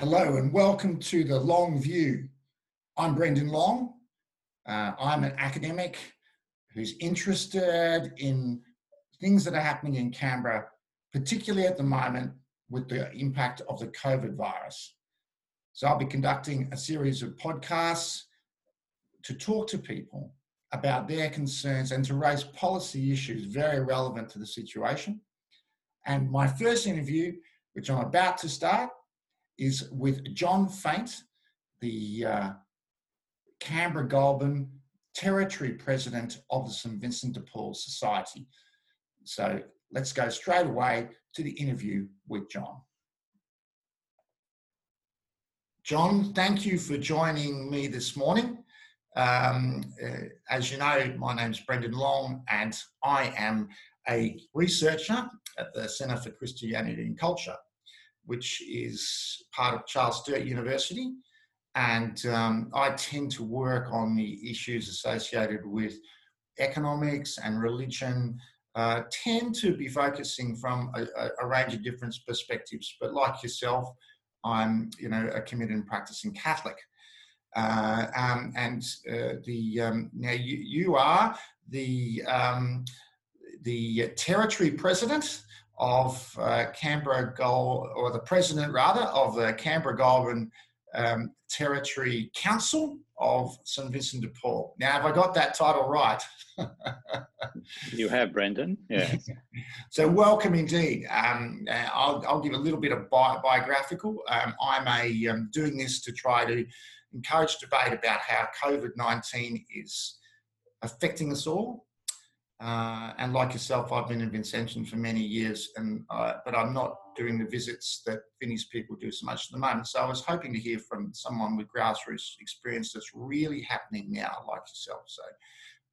Hello and welcome to the Long View. I'm Brendan Long. Uh, I'm an academic who's interested in things that are happening in Canberra, particularly at the moment with the impact of the COVID virus. So I'll be conducting a series of podcasts to talk to people about their concerns and to raise policy issues very relevant to the situation. And my first interview, which I'm about to start, is with John Feint, the uh, Canberra Goulburn Territory President of the St Vincent de Paul Society. So let's go straight away to the interview with John. John, thank you for joining me this morning. Um, uh, as you know, my name's Brendan Long, and I am a researcher at the Centre for Christianity and Culture, which is part of Charles Sturt University. And um, I tend to work on the issues associated with economics and religion, uh, tend to be focusing from a, a, range of different perspectives. But like yourself, I'm, you know, a committed and practicing Catholic. Uh, um, and uh, the um, now you, you are the um, the territory president of uh, Canberra Gold, or the president rather of the Canberra Goulburn um, Territory Council of St Vincent de Paul. Now, have I got that title right? you have, Brendan. Yeah. so, welcome indeed. Um, uh, I'll, I'll, give a little bit of bi- biographical. Um, I'm a um, doing this to try to encourage debate about how COVID nineteen is affecting us all. Uh, and like yourself, I've been in Vincentian for many years, and uh, but I'm not doing the visits that Finnish people do so much at the moment. So I was hoping to hear from someone with grassroots experience that's really happening now, like yourself. So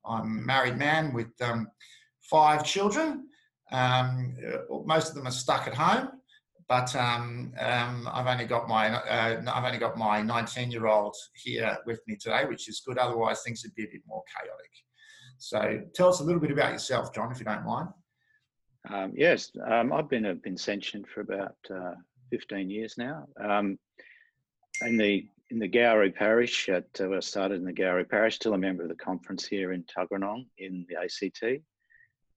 I'm a married man with um, five children. Um, most of them are stuck at home, but um, um I've only got my uh, I've only got my 19 year old here with me today, which is good. Otherwise, things would be a bit more chaotic. So tell us a little bit about yourself, John, if you don't mind. Um, yes, um, I've been a Vincentian for about uh, 15 years now. Um, in the in the Gowrie parish, at, uh, I started in the Gowrie parish, still a member of the conference here in Tuggeranong in the ACT.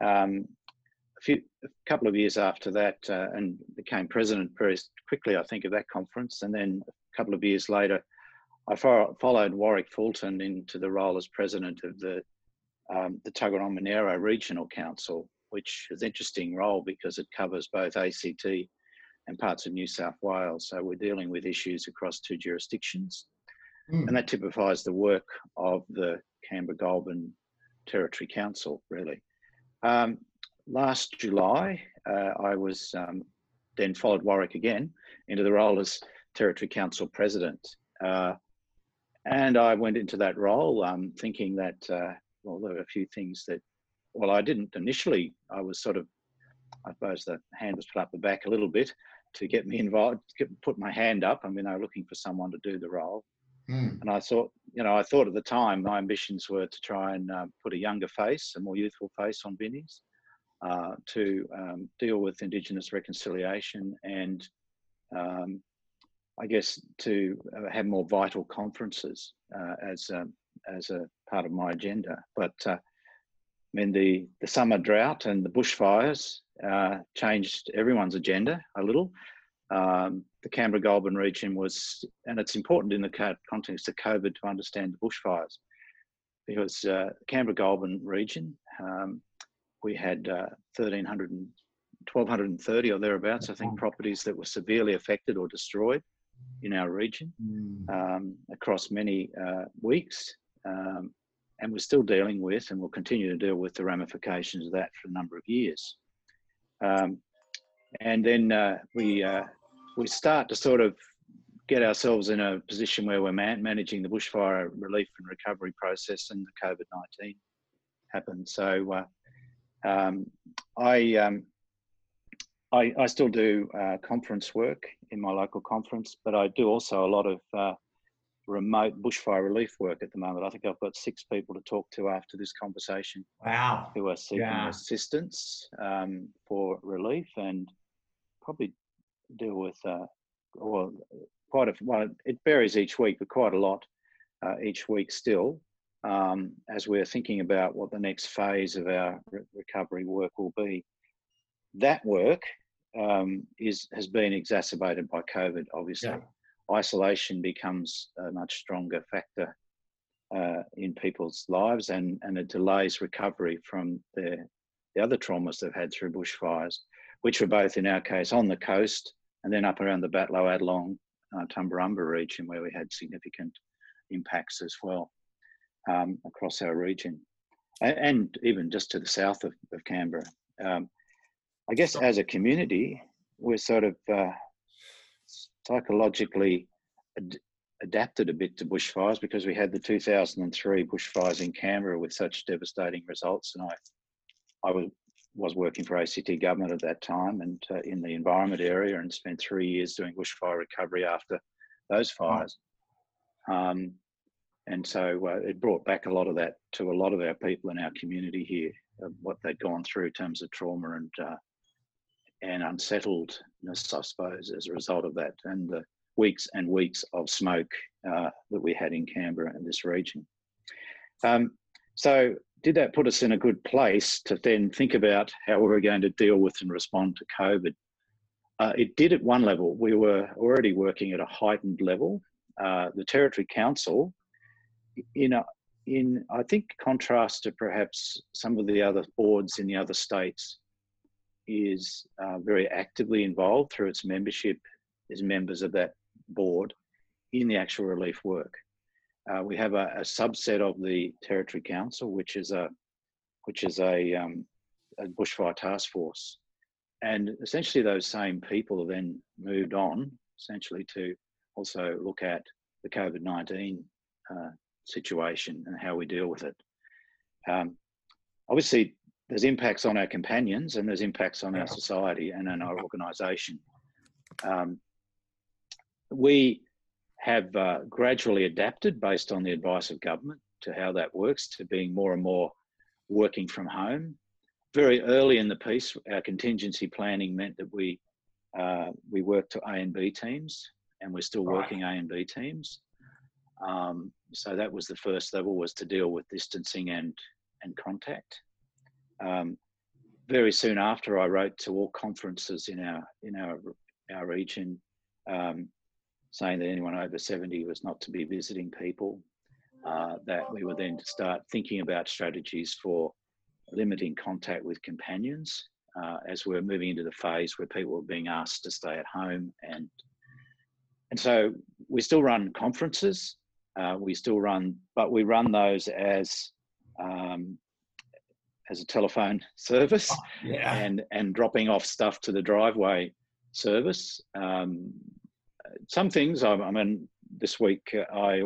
Um, a, few, a couple of years after that, uh, and became president very quickly, I think, of that conference. And then a couple of years later, I fo- followed Warwick Fulton into the role as president of the um, the Tuggeranong Regional Council, which is an interesting role because it covers both ACT and parts of New South Wales. So we're dealing with issues across two jurisdictions. Mm. And that typifies the work of the Canberra Goulburn Territory Council, really. Um, last July, uh, I was um, then followed Warwick again into the role as Territory Council President. Uh, and I went into that role um, thinking that uh, well, there were a few things that, well, I didn't initially. I was sort of, I suppose the hand was put up the back a little bit to get me involved, get, put my hand up. I mean, I was looking for someone to do the role. Mm. And I thought, you know, I thought at the time my ambitions were to try and uh, put a younger face, a more youthful face on Vinnie's, uh, to um, deal with Indigenous reconciliation and um, I guess to uh, have more vital conferences uh, as um, as a part of my agenda. But uh, I mean, the, the summer drought and the bushfires uh, changed everyone's agenda a little. Um, the Canberra Goulburn region was, and it's important in the context of COVID to understand the bushfires, because uh, Canberra Goulburn region, um, we had uh, 1,300 and 1,230 or thereabouts, I think, properties that were severely affected or destroyed in our region mm. um, across many uh, weeks. Um, and we're still dealing with and will continue to deal with the ramifications of that for a number of years. Um, and then uh, we, uh, we start to sort of get ourselves in a position where we're man- managing the bushfire relief and recovery process and the COVID 19 happened. So uh, um, I, um, I, I, still do uh, conference work in my local conference, but I do also a lot of uh, remote bushfire relief work at the moment. I think I've got six people to talk to after this conversation. Wow. Who are seeking yeah. assistance um, for relief and probably deal with, uh, well, quite a, well, it varies each week, but quite a lot uh, each week still. Um, as we're thinking about what the next phase of our re- recovery work will be, that work um, is has been exacerbated by COVID. Obviously, yeah. Isolation becomes a much stronger factor uh, in people's lives and, and it delays recovery from the, the other traumas they've had through bushfires, which were both in our case on the coast and then up around the Batlow Adelong uh, Tumbarumba region where we had significant impacts as well um, across our region and, and, even just to the south of, of Canberra. Um, I guess as a community, we're sort of uh, psychologically ad- adapted a bit to bushfires because we had the 2003 bushfires in Canberra with such devastating results. And I, I was, was working for ACT government at that time and uh, in the environment area and spent three years doing bushfire recovery after those fires. Um, and so uh, it brought back a lot of that to a lot of our people in our community here, what they'd gone through in terms of trauma and uh, and unsettledness, I suppose, as a result of that, and the weeks and weeks of smoke uh, that we had in Canberra and this region. Um, so, did that put us in a good place to then think about how we were going to deal with and respond to COVID? Uh, it did at one level. We were already working at a heightened level. Uh, the Territory Council, in a, in I think contrast to perhaps some of the other boards in the other states, is uh, very actively involved through its membership as members of that board in the actual relief work. Uh, we have a, a, subset of the Territory Council, which is a which is a, um, a bushfire task force, and essentially those same people have then moved on essentially to also look at the COVID nineteen uh, situation and how we deal with it. Um, obviously, there's impacts on our companions and there's impacts on our society and on our organisation. Um, we have uh, gradually adapted based on the advice of government to how that works to being more and more working from home. Very early in the piece, our contingency planning meant that we uh, we worked to A and B teams, and we're still working A and B teams. Um, so that was the first level was to deal with distancing and and contact. Um, very soon after, I wrote to all conferences in our in our our region, um, saying that anyone over seventy was not to be visiting people. Uh, that we were then to start thinking about strategies for limiting contact with companions uh, as we're moving into the phase where people were being asked to stay at home and and so we still run conferences. Uh, we still run, but we run those as um, as a telephone service oh, yeah. and and dropping off stuff to the driveway service. Um, some things, I, I, mean, this week uh, I,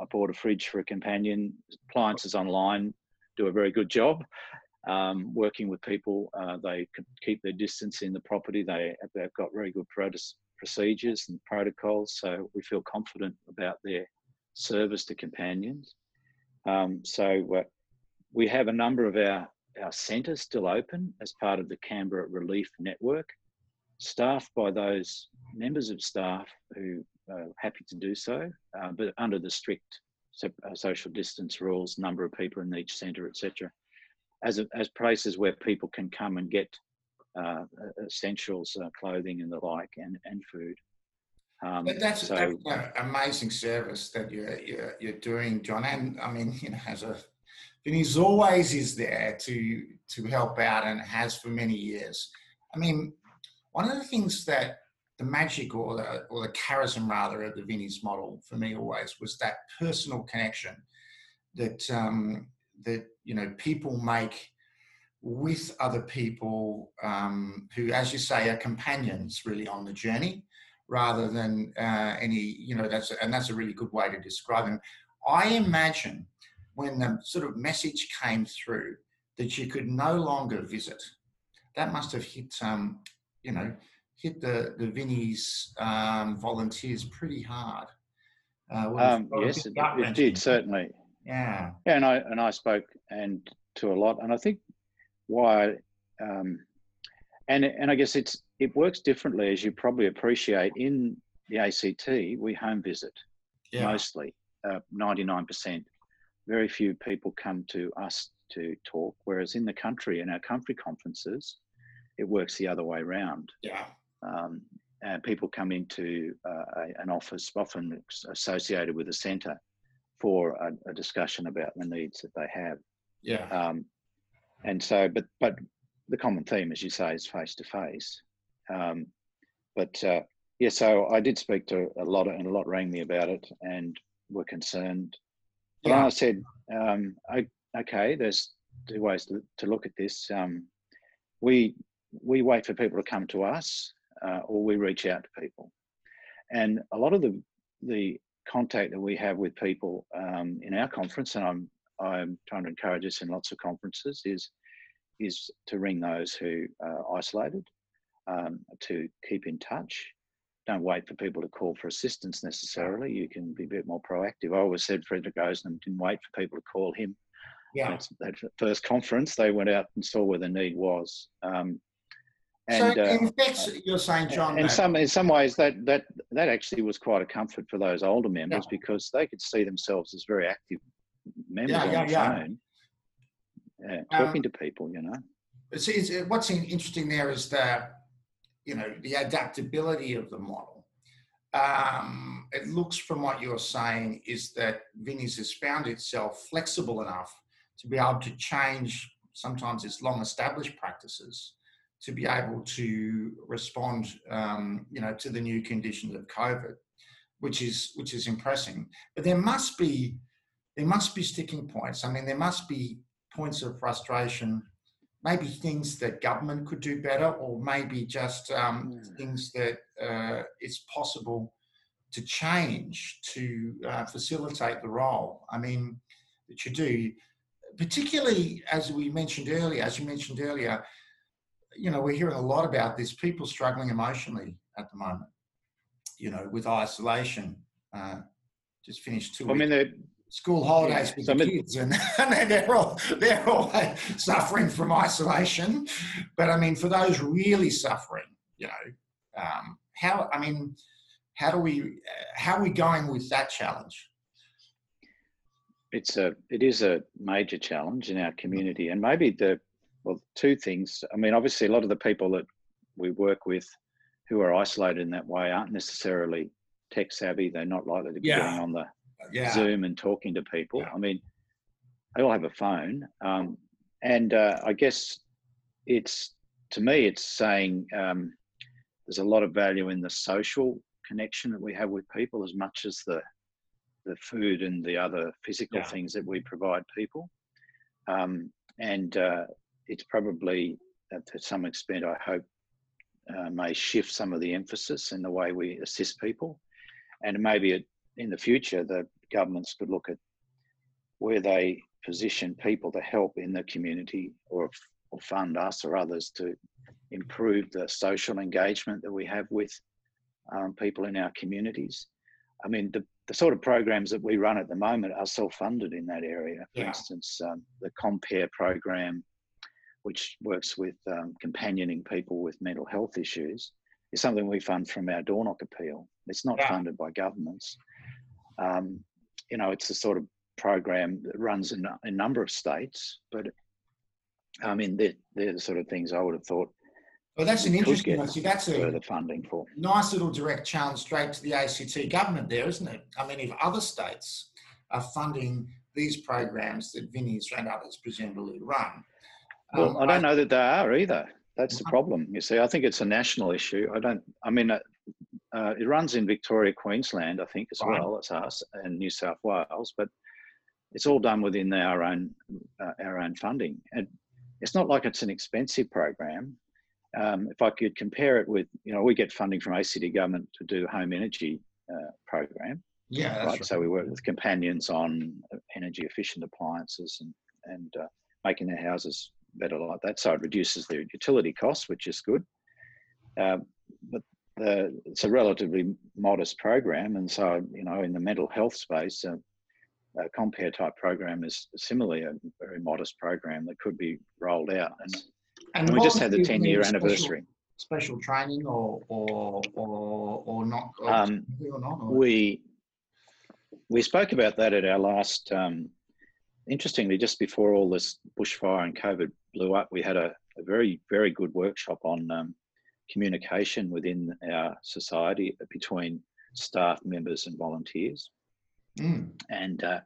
I bought a fridge for a companion. Appliances online do a very good job. Um, working with people, uh, they keep their distance in the property. They, they've got very good procedures and protocols, so we feel confident about their service to companions. Um, so uh, we have a number of our, our centres still open as part of the Canberra Relief Network, staffed by those members of staff who are happy to do so, uh, but under the strict uh, social distance rules, number of people in each centre, etc., as, as places where people can come and get uh, essentials, uh, clothing and the like, and, and food. Um, that's, so, that's an amazing service that you're, you're, you're doing, John. And I mean, you know, as a he's always is there to to help out and has for many years. I mean, one of the things that the magic or the, or the charism rather of the Vinny's model for me always was that personal connection that um, that you know people make with other people um, who, as you say, are companions really on the journey rather than uh, any you know that's and that's a really good way to describe them. I imagine when the sort of message came through that you could no longer visit, that must have hit, um, you know, hit the, the Vinnie's um, volunteers pretty hard. Uh, um, yes, it, it did certainly. Yeah. Yeah, and I and I spoke and to a lot, and I think why, um, and and I guess it's it works differently as you probably appreciate in the ACT. We home visit yeah. mostly, nine percent. Very few people come to us to talk, whereas in the country in our country conferences, it works the other way around. Yeah. Um, and people come into uh, a, an office, often associated with a centre, for a, a, discussion about the needs that they have. Yeah. Um, and so, but but the common theme, as you say, is face to face. But uh, yeah, so I did speak to a lot, of, and a lot rang me about it, and were concerned. But yeah. I said, um, I, okay, there's two ways to, to look at this. Um, we we wait for people to come to us, uh, or we reach out to people. And a lot of the the contact that we have with people um, in our conference, and I'm I'm trying to encourage this in lots of conferences, is is to ring those who are isolated, um, to keep in touch. Don't wait for people to call for assistance necessarily. You can be a bit more proactive. I always said Frederic Ozanam didn't wait for people to call him. Yeah. That's, that first conference, they went out and saw where the need was. Um, and, so in uh, effect, you're saying, John. In some in some ways, that that that actually was quite a comfort for those older members yeah. because they could see themselves as very active members yeah, on yeah, the yeah. phone, uh, talking um, to people. You know. See, what's interesting there is that you know the adaptability of the model. Um, it looks from what you're saying is that Vinnie's has found itself flexible enough to be able to change sometimes its long established practices to be able to respond, um, you know, to the new conditions of COVID, which is which is impressive. But there must be there must be sticking points. I mean, there must be points of frustration, maybe things that government could do better, or maybe just um, things that uh, it's possible to change to uh, facilitate the role. I mean, that you do, particularly as we mentioned earlier, as you mentioned earlier, you know, we're hearing a lot about this, people struggling emotionally at the moment, you know, with isolation. Uh, just finished two I mean, school holidays yeah, with the kids, and, and they're all they're all suffering from isolation. But I mean, for those really suffering, you know, um, how I mean, how do we how are we going with that challenge? It's a it is a major challenge in our community, and maybe the well, two things. I mean, obviously, a lot of the people that we work with who are isolated in that way aren't necessarily tech savvy. They're not likely to be yeah. getting on the yeah. Zoom and talking to people. Yeah. I mean, they all have a phone, um, and uh, I guess it's to me, it's saying um, there's a lot of value in the social connection that we have with people as much as the the food and the other physical things that we provide people. Um, and uh, it's probably uh, to some extent, I hope, uh, may shift some of the emphasis in the way we assist people. And maybe it, in the future, the governments could look at where they position people to help in the community or, or fund us or others to improve the social engagement that we have with um, people in our communities. I mean, the, the sort of programs that we run at the moment are self-funded in that area. For yeah. instance, um, the Compeer program which works with um, companioning people with mental health issues, is something we fund from our door knock appeal. It's not yeah. funded by governments. Um, you know, it's the sort of program that runs in a number of states, but I mean, they're, they're the sort of things I would have thought. Well, that's an interesting. one. See, that's a further funding for. Nice little direct challenge straight to the ACT government, there, isn't it? I mean, if other states are funding these programs that Vinnie's and others presumably run, well, um, I don't I, know that they are either. That's the problem. You see, I think it's a national issue. I don't. I mean, uh, uh, it runs in Victoria, Queensland, I think as right. well as us, and New South Wales, but it's all done within our own uh, our own funding. And it's not like it's an expensive program. Um, if I could compare it with, you know, we get funding from ACT government to do home energy uh, program. Yeah, right? right. So we work with companions on energy efficient appliances and and uh, making their houses better like that. So it reduces their utility costs, which is good. Uh, but the, it's a relatively modest program, and so you know, in the mental health space, uh, a Compeer type program is similarly a very modest program that could be rolled out. And, and, and we just had the 10 year anniversary. Special training or or or, or not? Or um, or not or? We we spoke about that at our last. Um, interestingly, just before all this bushfire and COVID blew up, we had a, a very very good workshop on um, communication within our society between staff members and volunteers. Mm. And uh,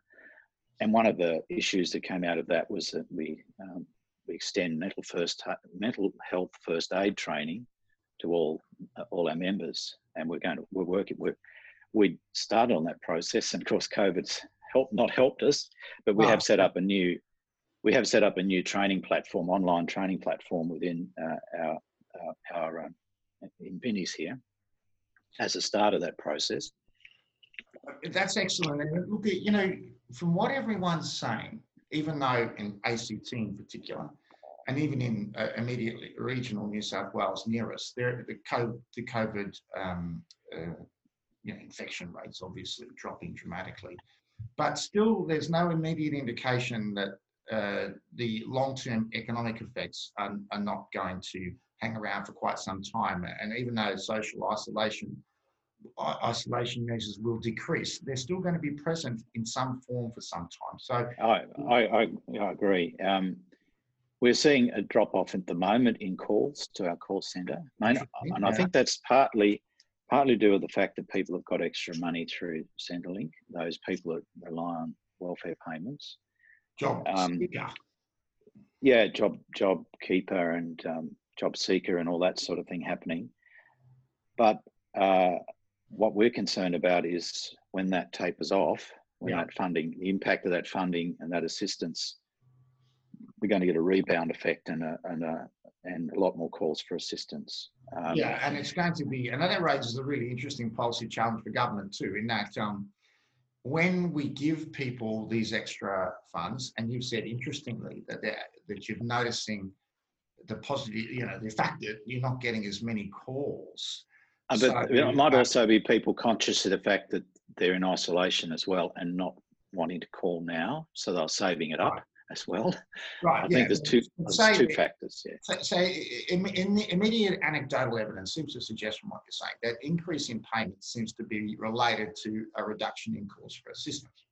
and one of the issues that came out of that was that we um, we extend mental first mental health first aid training to all uh, all our members, and we're going to we're working we we started on that process, and of course COVID's helped not helped us, but we have set up a new we have set up a new training platform, online training platform within uh, our our, um, in Vinnie's here as a start of that process. That's excellent. And look, you know, from what everyone's saying, even though in ACT in particular, and even in uh, immediately regional New South Wales near us, there the COVID, the COVID um, uh, you know, infection rates obviously dropping dramatically, but still there's no immediate indication that uh, the long-term economic effects are, are not going to hang around for quite some time. And even though social isolation isolation measures will decrease, they're still going to be present in some form for some time. So I, I, I agree. Um, we're seeing a drop off at the moment in calls to our call centre, and I think that's partly partly due to the fact that people have got extra money through Centrelink. Those people that rely on welfare payments. Job um, Yeah, job job keeper and um, job seeker and all that sort of thing happening. But uh, what we're concerned about is when that tapers off, when yeah. that funding, the impact of that funding and that assistance, we're going to get a rebound effect and a, and a, and a lot more calls for assistance. Um, yeah, and it's going to be, and that raises a really interesting policy challenge for government too, in that um, when we give people these extra funds, and you've said interestingly that that you're noticing the positive, you know, the fact that you're not getting as many calls. Uh, but so, it might also be people conscious of the fact that they're in isolation as well and not wanting to call now, so they're saving it up. Right. As well, right? I yeah. think there's two, there's so, two factors. Yeah. So, so in, in, the immediate anecdotal evidence seems to suggest from what you're saying that increase in payments seems to be related to a reduction in calls for assistance.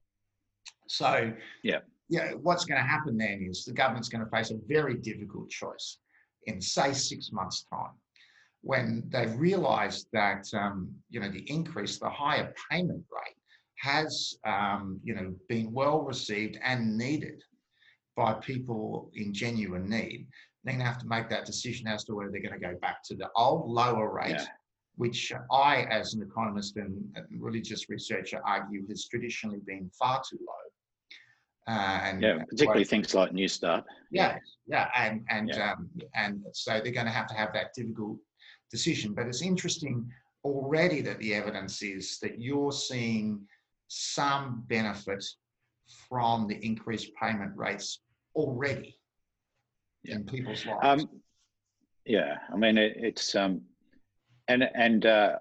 So, yeah, yeah, what's going to happen then is the government's going to face a very difficult choice in, say, six months' time, when they've realised that um, you know the increase, the higher payment rate, has um, you know been well received and needed by people in genuine need. They're going to have to make that decision as to whether they're going to go back to the old lower rate. Yeah which I, as an economist and religious researcher, argue has traditionally been far too low, and yeah, particularly things like Newstart. Yeah, yeah, and and yeah. Um, and so they're going to have to have that difficult decision. But it's interesting already that the evidence is that you're seeing some benefit from the increased payment rates already yeah. in people's lives. Um, yeah, I mean it, it's um, and and uh,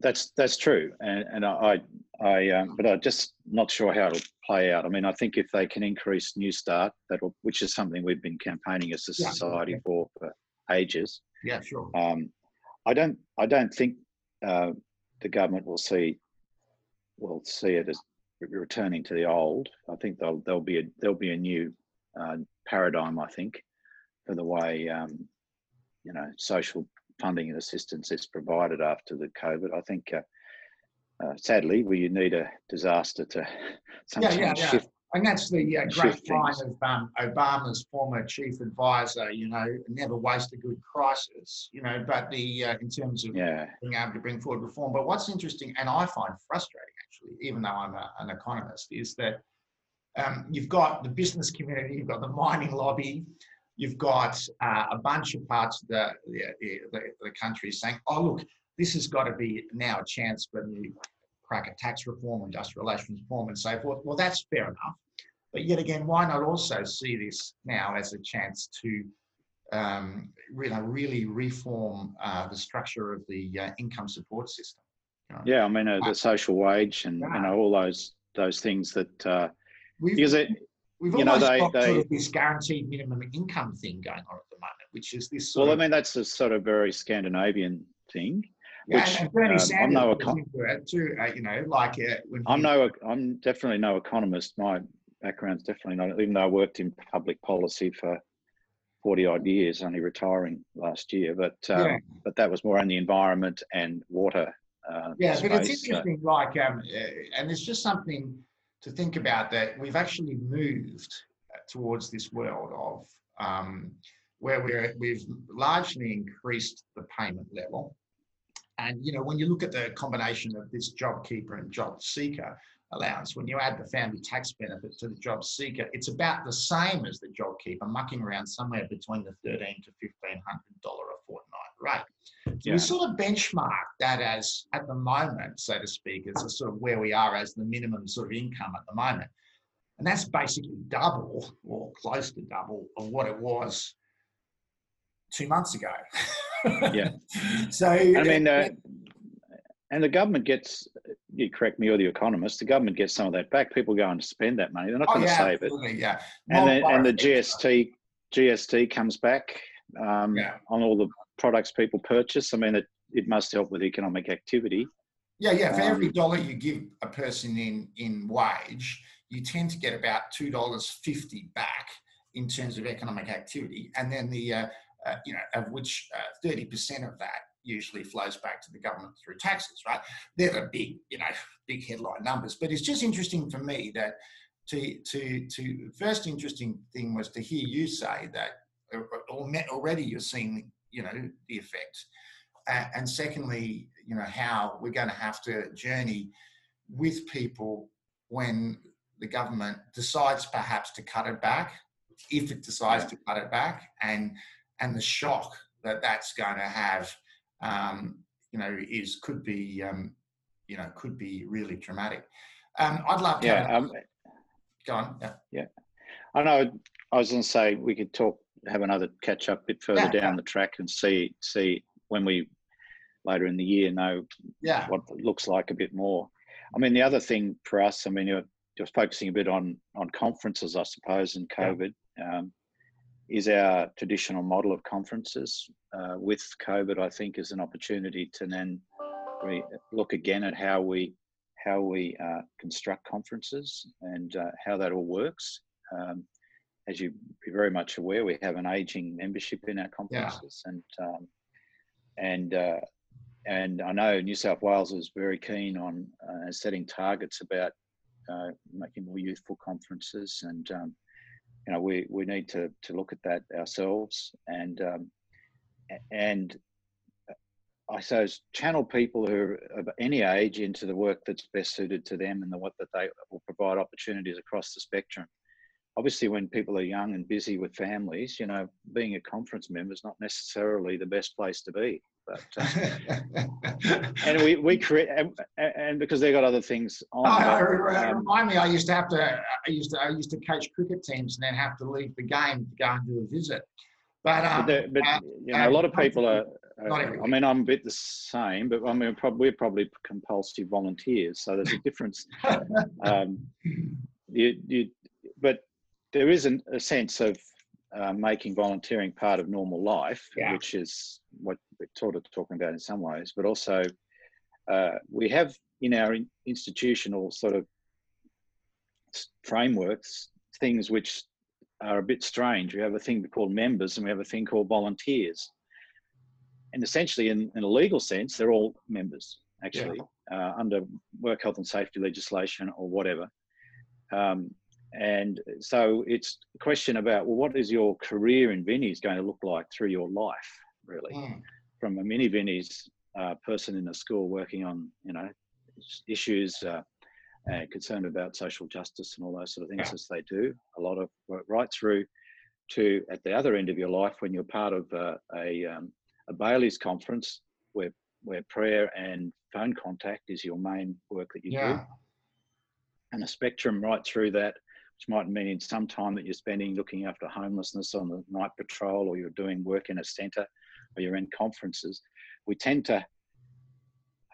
that's that's true, and and I I um, but I'm just not sure how it'll play out. I mean, I think if they can increase Newstart, that'll which is something we've been campaigning as a yeah, society for for ages. Yeah, sure. Um, I don't I don't think uh, the government will see will see it as returning to the old. I think there'll there'll be a there'll be a new uh, paradigm. I think for the way um, you know social funding and assistance is provided after the COVID. I think, uh, uh, sadly, you need a disaster to sometimes yeah, yeah, yeah. shift. And that's the uh, great line of um, Obama's former chief advisor. You know, never waste a good crisis. You know, but the uh, in terms of yeah. being able to bring forward reform. But what's interesting, and I find frustrating actually, even though I'm a, an economist, is that um, you've got the business community, you've got the mining lobby, You've got uh, a bunch of parts of the, the, the, the, country saying, oh, look, this has got to be now a chance for the crack at tax reform, industrial relations reform, and so forth. Well, that's fair enough. But yet again, why not also see this now as a chance to um, really, really reform uh, the structure of the uh, income support system? Yeah, I mean uh, the social wage and yeah. you know all those those things that uh, we've, because it we've you know they, got they, this guaranteed minimum income thing going on at the moment, which is this. well, of, I mean that's a sort of very Scandinavian thing. Yeah, which, and Bernie um, Sanders I'm no econ- too. Uh, you know, like uh, I'm no, I'm definitely no economist. My background's definitely not. Even though I worked in public policy for 40 odd years, only retiring last year. But um, yeah. but that was more on the environment and water. Uh, yeah, space, but it's interesting. So. Like, um, uh, and it's just something to think about that we've actually moved towards this world of um, where we're, we've largely increased the payment level. And you know, when you look at the combination of this job keeper and job seeker, allowance. When you add the family tax benefit to the job seeker, it's about the same as the job keeper, mucking around somewhere between the thirteen to fifteen hundred dollar a fortnight rate. So yeah. we sort of benchmark that as at the moment, so to speak, as a sort of where we are as the minimum sort of income at the moment. And that's basically double or close to double of what it was two months ago. yeah. so I mean, uh, and the government gets you correct me or the economist the government gets some of that back. People go and spend that money. They're not oh, going to yeah, save it. yeah. And then, and the gst gst comes back um, yeah. on all the products people purchase. I mean it, it must help with economic activity. Yeah yeah for um, every dollar you give a person in in wage you tend to get about two dollars fifty back in terms of economic activity. And then the uh, uh, you know of which uh, 30% of that usually flows back to the government through taxes, right? They're the big, you know, big headline numbers. But it's just interesting for me that to to to first interesting thing was to hear you say that already you're seeing, you know, the effects. And secondly, you know, how we're going to have to journey with people when the government decides perhaps to cut it back, if it decides to cut it back, and and the shock that that's going to have um, you know, is could be, um, you know, could be really traumatic. Um, I'd love to. Yeah. Um, go on. Yeah. Yeah. I know. I was going to say we could talk, have another catch up a bit further yeah, down yeah. the track and see see when we later in the year know yeah. what it looks like a bit more. I mean, the other thing for us, I mean, you're, you're focusing a bit on on conferences, I suppose, and COVID. Um, is our traditional model of conferences. Uh, with COVID, I think is an opportunity to then look again at how we how we uh, construct conferences and uh, how that all works. Um, as you be very much aware, we have an aging membership in our conferences, yeah. and um, and uh, and I know New South Wales is very keen on uh, setting targets about uh, making more youthful conferences and um, you know, we, we need to, to look at that ourselves and, um, and I suppose channel people who are of any age into the work that's best suited to them and the what that they will provide opportunities across the spectrum. Obviously, when people are young and busy with families, you know, being a conference member is not necessarily the best place to be. But uh, and we we create and, and, because they got other things on. Oh, um, remind me, I used to have to. I used to. I used to coach cricket teams and then have to leave the game to go and do a visit. But, um, but, but uh, you know, a lot of people are. Uh, I mean, I'm a bit the same, but I mean, we're probably compulsive volunteers, so there's a difference. um, you, you, but there is an, a sense of uh, making volunteering part of normal life, yeah. which is what we're sort of talking about in some ways, but also uh, we have in our institutional sort of frameworks things which are a bit strange. We have a thing called members and we have a thing called volunteers. And essentially, in, in a legal sense, they're all members, actually, yeah. uh, under work health and safety legislation or whatever. Um, and so it's a question about well, what is your career in Vinnie's going to look like through your life, really, mm. from a mini Vinnie's uh, person in a school working on you know issues uh, and concerned about social justice and all those sort of things as they do. A lot of work right through to at the other end of your life when you're part of uh, a um, a Bailey's conference where where prayer and phone contact is your main work that you yeah. do and a spectrum right through that which might mean in some time that you're spending looking after homelessness on the night patrol or you're doing work in a centre or you're in conferences, we tend to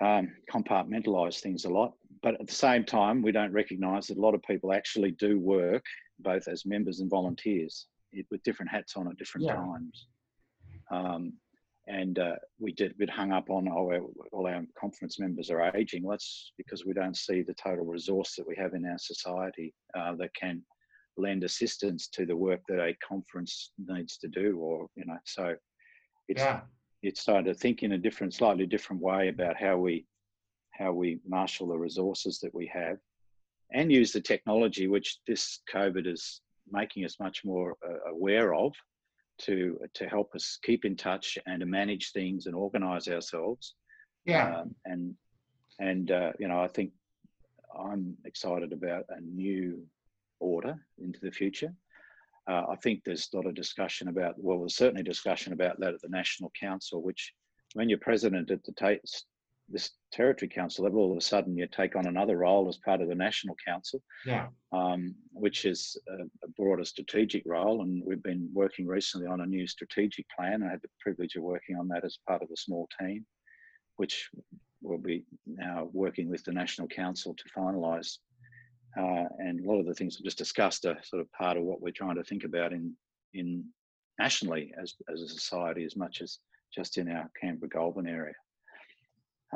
um, compartmentalize things a lot. But at the same time, we don't recognise that a lot of people actually do work both as members and volunteers with different hats on at different yeah. times. Um, and uh, we did a bit hung up on oh, all our conference members are aging. That's because we don't see the total resource that we have in our society uh, that can lend assistance to the work that a conference needs to do, or you know, so it's yeah. it's starting to think in a different, slightly different way about how we how we marshal the resources that we have, and use the technology which this COVID is making us much more uh, aware of to to help us keep in touch and to manage things and organize ourselves. Yeah. Um, and and uh, you know, I think I'm excited about a new order into the future. Uh, I think there's a lot of discussion about, well, there's certainly discussion about that at the National Council, which when you're president at the this territory council level, all of a sudden you take on another role as part of the national council, yeah. um, which is a, a, broader strategic role. And we've been working recently on a new strategic plan. I had the privilege of working on that as part of a small team, which will be now working with the national council to finalise. Uh, and a lot of the things we've just discussed are sort of part of what we're trying to think about in in nationally as as a society as much as just in our Canberra Goulburn area.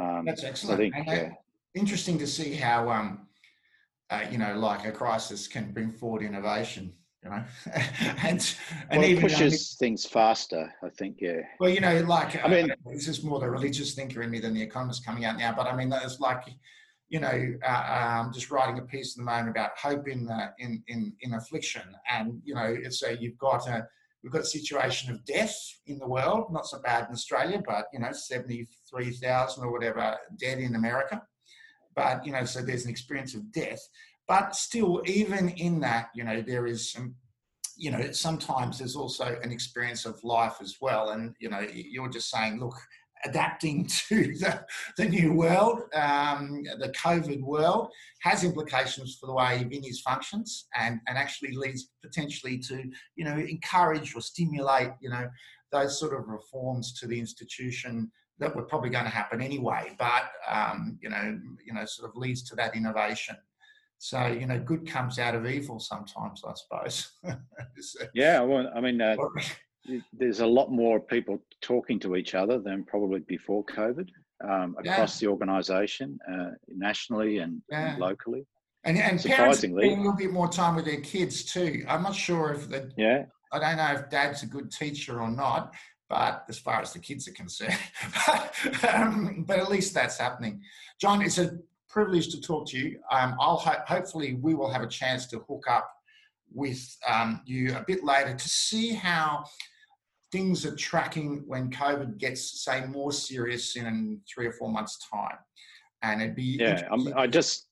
Um, That's excellent. Think, uh, interesting to see how, um, uh, you know, like a crisis can bring forward innovation. You know, and and well, even pushes things faster. I think, yeah. Well, you know, like I mean, uh, this is more the religious thinker in me than the economist coming out now. But I mean, it's like, you know, uh, um, just writing a piece at the moment about hope in uh, in in in affliction, and you know, it's a you've got a We've got a situation of death in the world, not so bad in Australia, but you know, 73,000 or whatever dead in America. But you know, so there's an experience of death. But still, even in that, you know, there is some, you know, sometimes there's also an experience of life as well. And you know, you're just saying, look, adapting to the, the new world, um, the COVID world, has implications for the way Vinnie's functions and, and actually leads potentially to, you know, encourage or stimulate, you know, those sort of reforms to the institution that were probably going to happen anyway, but, um, you know, you know, sort of leads to that innovation. So, you know, good comes out of evil sometimes, I suppose. yeah, well, I mean, uh, there's a lot more people talking to each other than probably before COVID um, across yeah. the organisation, uh, nationally and, yeah. and, locally. And, and parents spending a little bit more time with their kids too. I'm not sure if the yeah. I don't know if dad's a good teacher or not, but as far as the kids are concerned, but, um, but at least that's happening. John, it's a privilege to talk to you. Um, I'll ho- hopefully we will have a chance to hook up with um, you a bit later to see how things are tracking when COVID gets, say, more serious in three or four months' time. And it'd be yeah. I just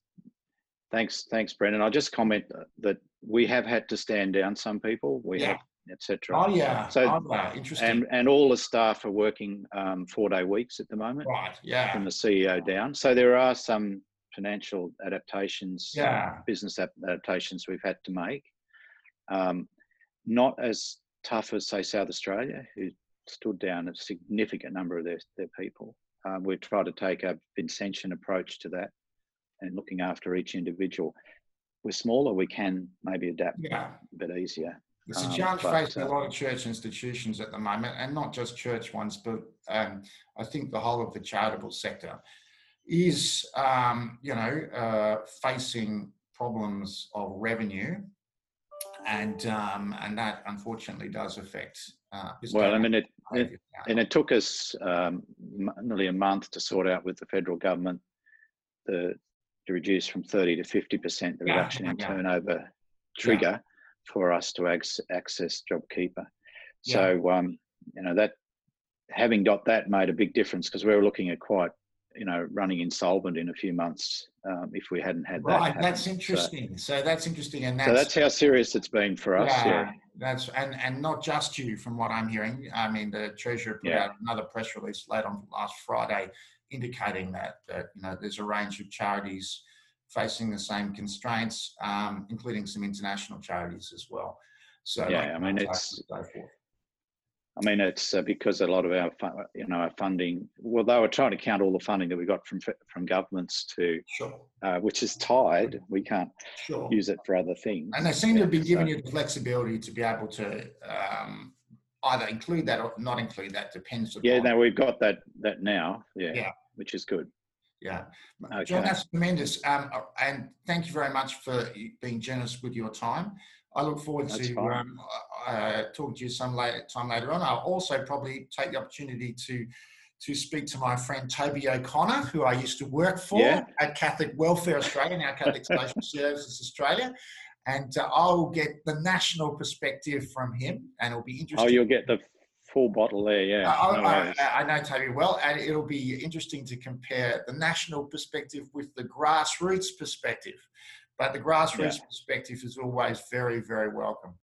thanks, thanks, Brendan. I just comment that we have had to stand down some people. We yeah. have etc. Oh yeah. So oh, yeah. interesting. And and all the staff are working um, four day weeks at the moment. Right. Yeah. From the CEO down. So there are some financial adaptations, yeah. business adaptations we've had to make. Um, not as tough as, say, South Australia, who stood down a significant number of their, their people. Um, we've tried to take a Vincentian approach to that and looking after each individual. We're smaller, we can maybe adapt yeah. a bit easier. It's a challenge um, facing uh, a lot of church institutions at the moment, and not just church ones, but um, I think the whole of the charitable sector is, um, you know, uh, facing problems of revenue and um, and that unfortunately does affect. Uh, well, I mean, it, it and it took us um, nearly a month to sort out with the federal government the to reduce from 30 to 50 percent the reduction in yeah. turnover trigger yeah. for us to access JobKeeper. So um, you know that having got that made a big difference because we were looking at quite you know running insolvent in a few months um, if we hadn't had that. Right, that's interesting. So, so, that's interesting, and that's, so that's how serious it's been for us. Yeah, yeah, that's and and not just you, from what I'm hearing. I mean, the treasurer put yeah. out another press release late on last Friday, indicating that that you know there's a range of charities facing the same constraints, um, including some international charities as well. So yeah, I mean it's I mean, it's uh, because a lot of our, you know, our funding. Well, they were trying to count all the funding that we got from from governments to, sure. uh, which is tied. We can't sure. use it for other things. And they seem to be been so- giving you the flexibility to be able to um, either include that or not include that. Depends. Yeah, upon- no, we've got that that now. Yeah, Yeah. which is good. Yeah. Okay. John, that's tremendous. Um, and thank you very much for being generous with your time. I look forward That's to um, uh, talking to you some later, time later on. I'll also probably take the opportunity to to speak to my friend Toby O'Connor, who I used to work for Yeah. at Catholic Welfare Australia, now Catholic Social Services Australia. And uh, I will get the national perspective from him, and it'll be interesting. Oh, you'll get the full bottle there. Yeah. I, no I. I, I know Toby well, and it'll be interesting to compare the national perspective with the grassroots perspective. But the grassroots perspective is always very, very welcome.